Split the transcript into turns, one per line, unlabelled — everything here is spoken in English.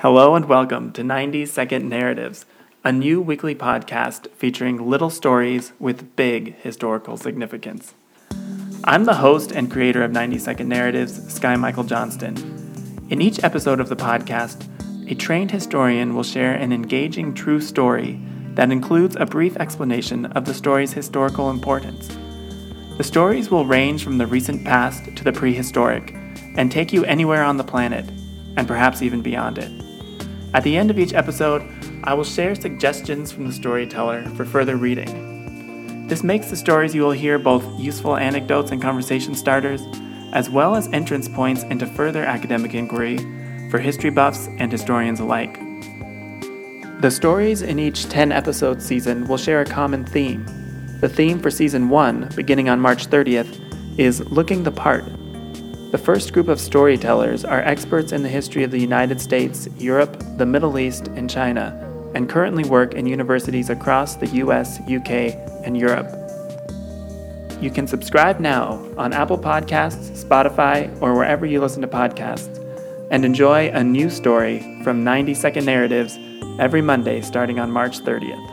Hello and welcome to 90 Second Narratives, a new weekly podcast featuring little stories with big historical significance. I'm the host and creator of 90 Second Narratives, Sky Michael Johnston. In each episode of the podcast, a trained historian will share an engaging true story that includes a brief explanation of the story's historical importance. The stories will range from the recent past to the prehistoric and take you anywhere on the planet, and perhaps even beyond it. At the end of each episode, I will share suggestions from the storyteller for further reading. This makes the stories you will hear both useful anecdotes and conversation starters, as well as entrance points into further academic inquiry for history buffs and historians alike. The stories in each 10 episode season will share a common theme. The theme for season 1, beginning on March 30th, is Looking the Part the first group of storytellers are experts in the history of the United States, Europe, the Middle East, and China, and currently work in universities across the US, UK, and Europe. You can subscribe now on Apple Podcasts, Spotify, or wherever you listen to podcasts, and enjoy a new story from 90 Second Narratives every Monday starting on March 30th.